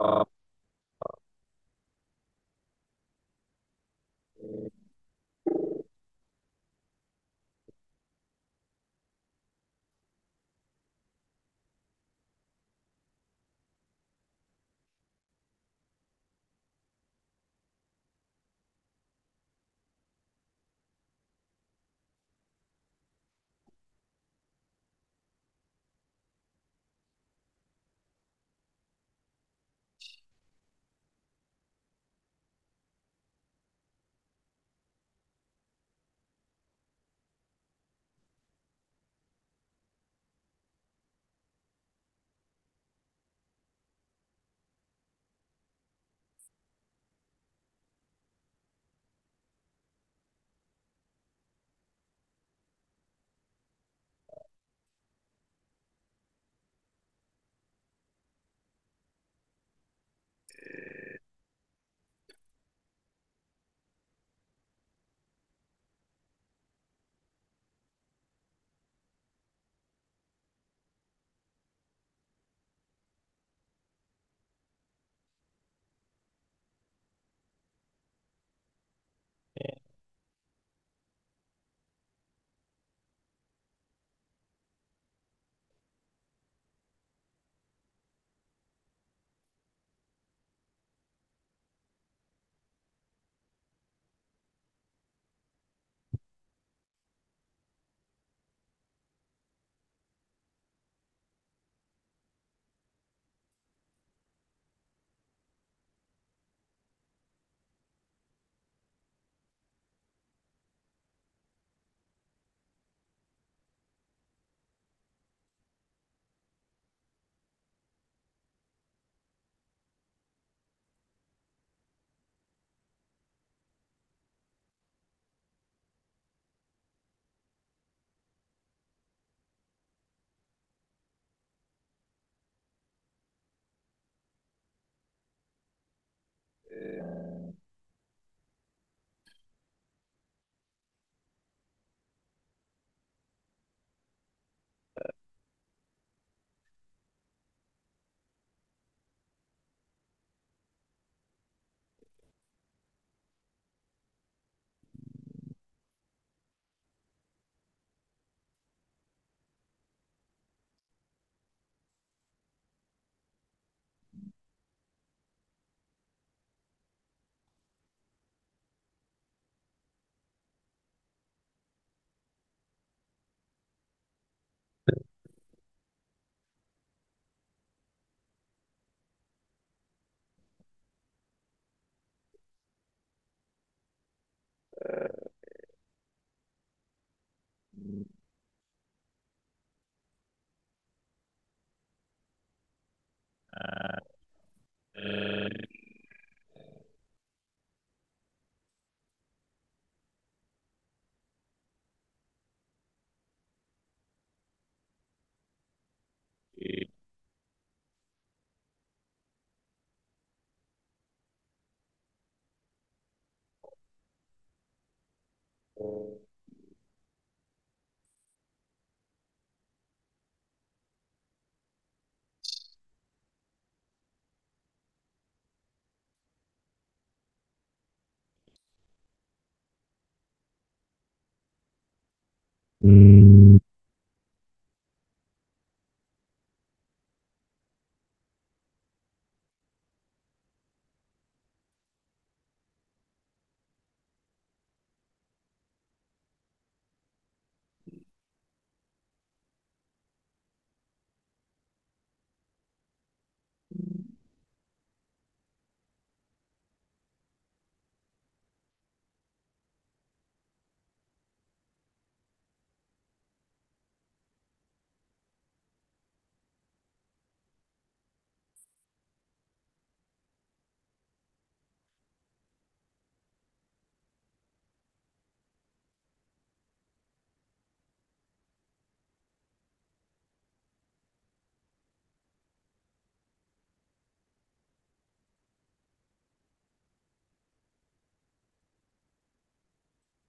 Uh, 嗯。Mm.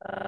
Uh,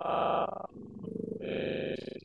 あ、えー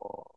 or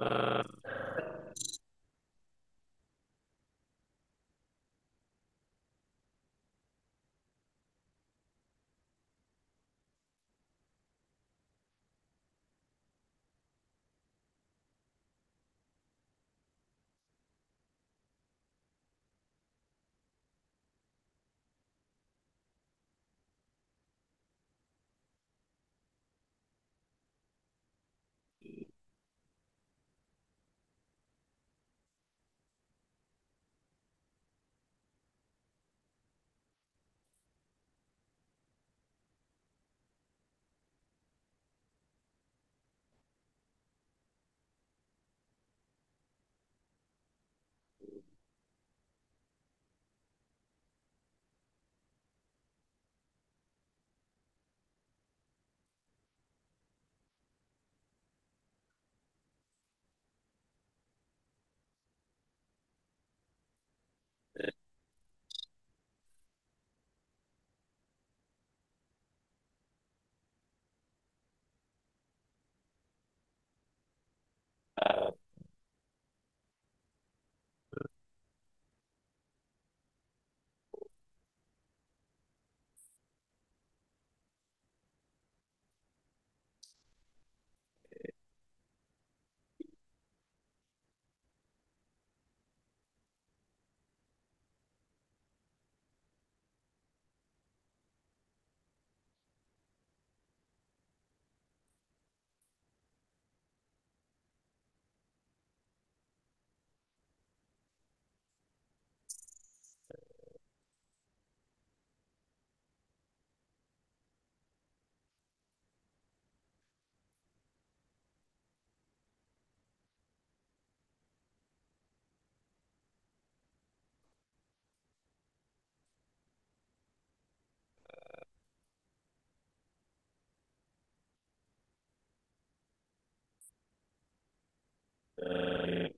Uh, Uh,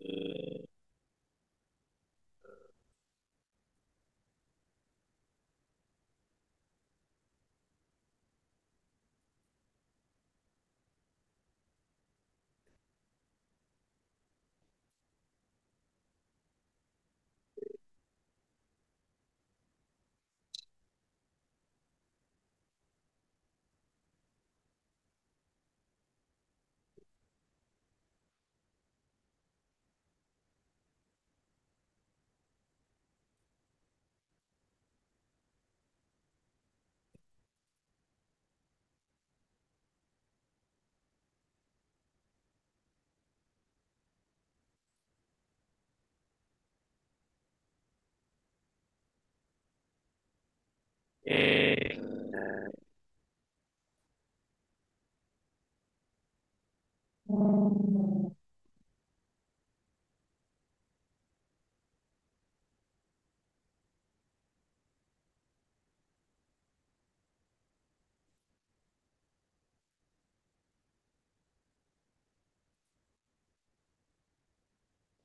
え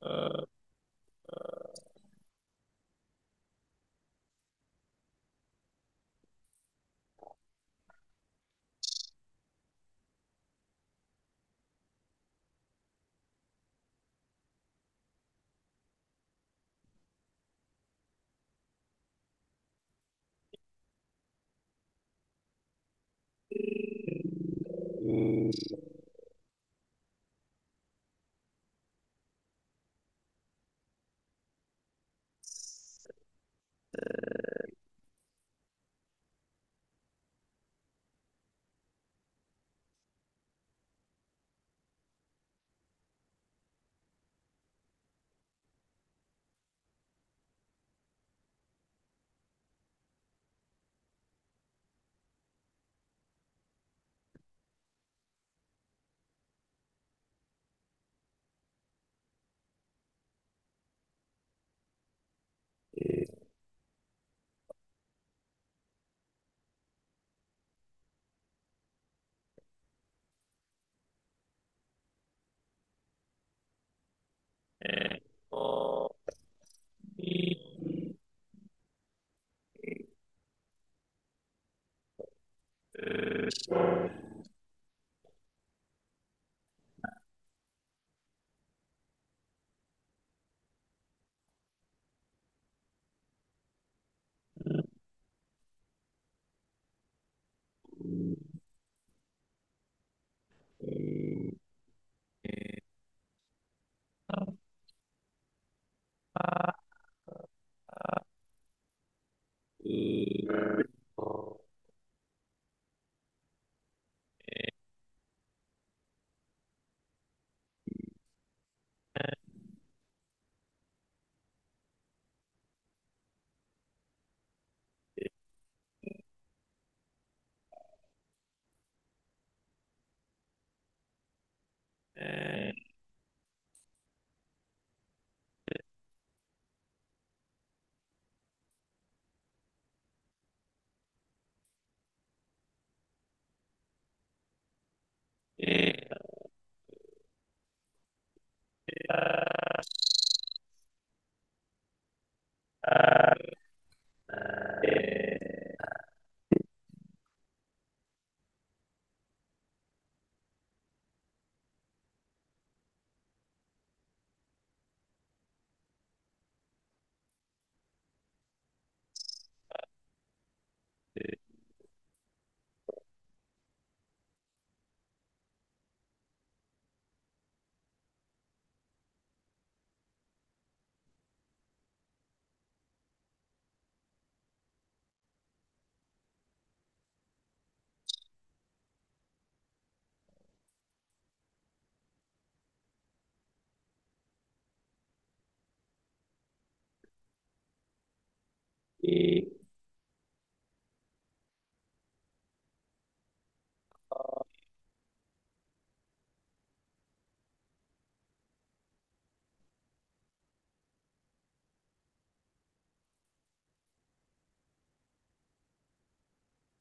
uh, Mm-hmm. Eh, eh,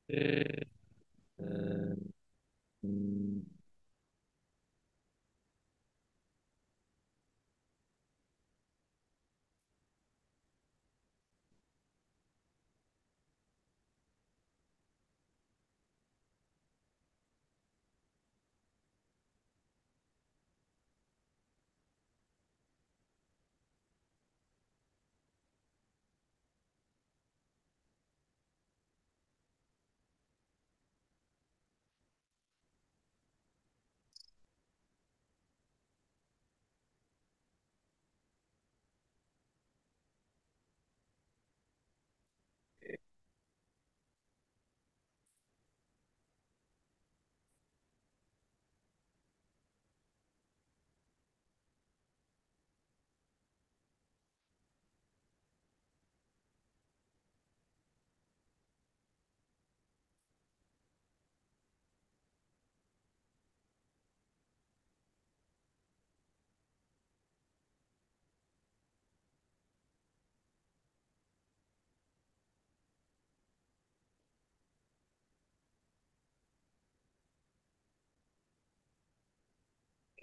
Eh,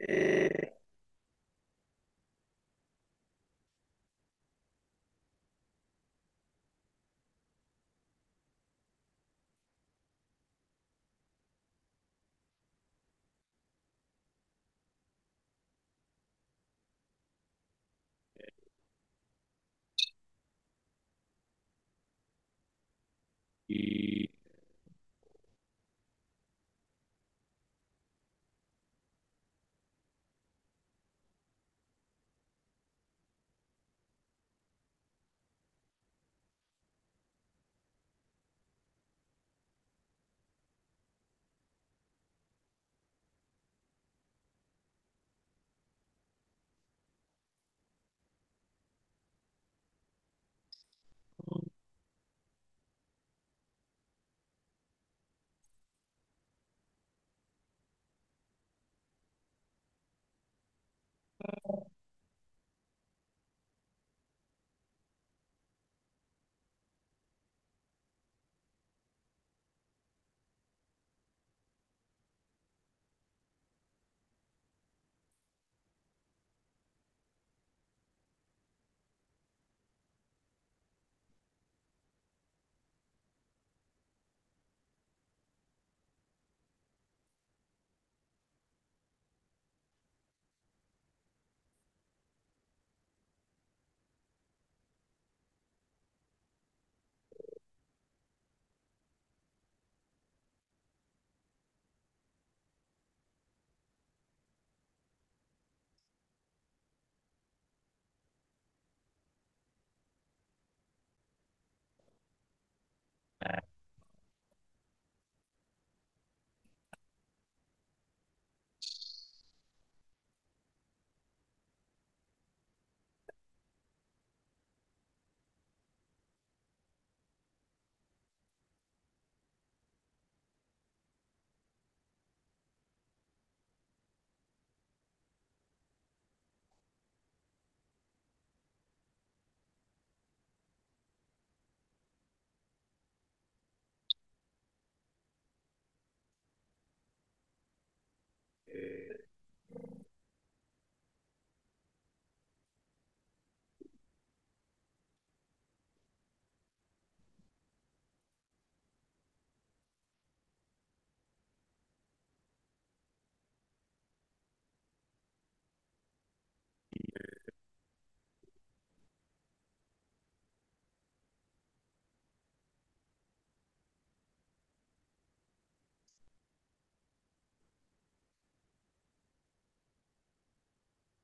Eh, y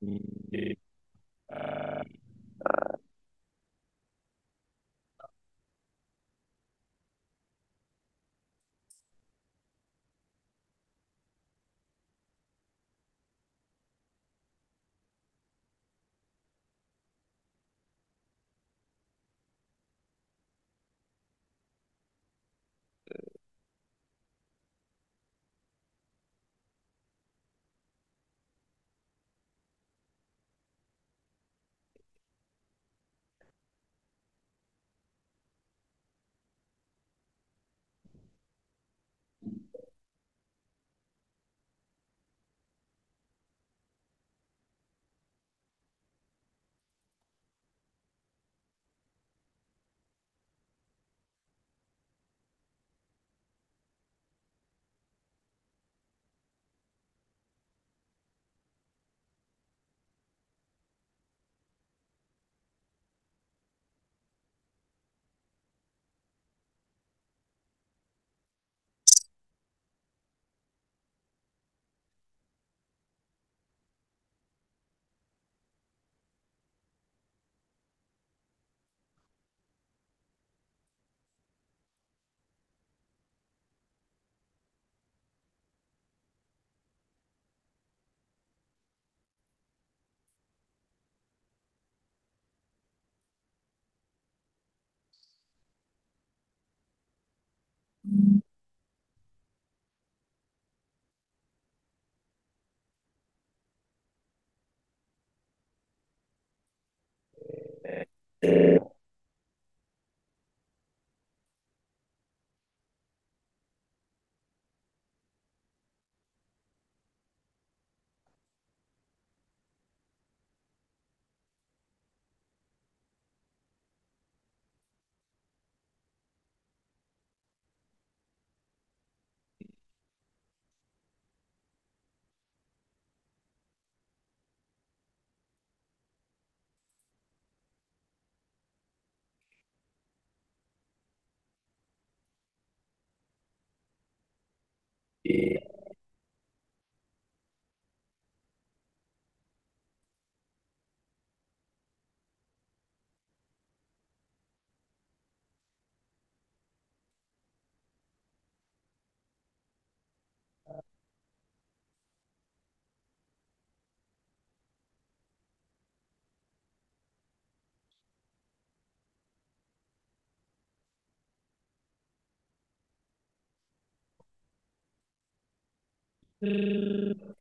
Mm. Eh, E Brrr.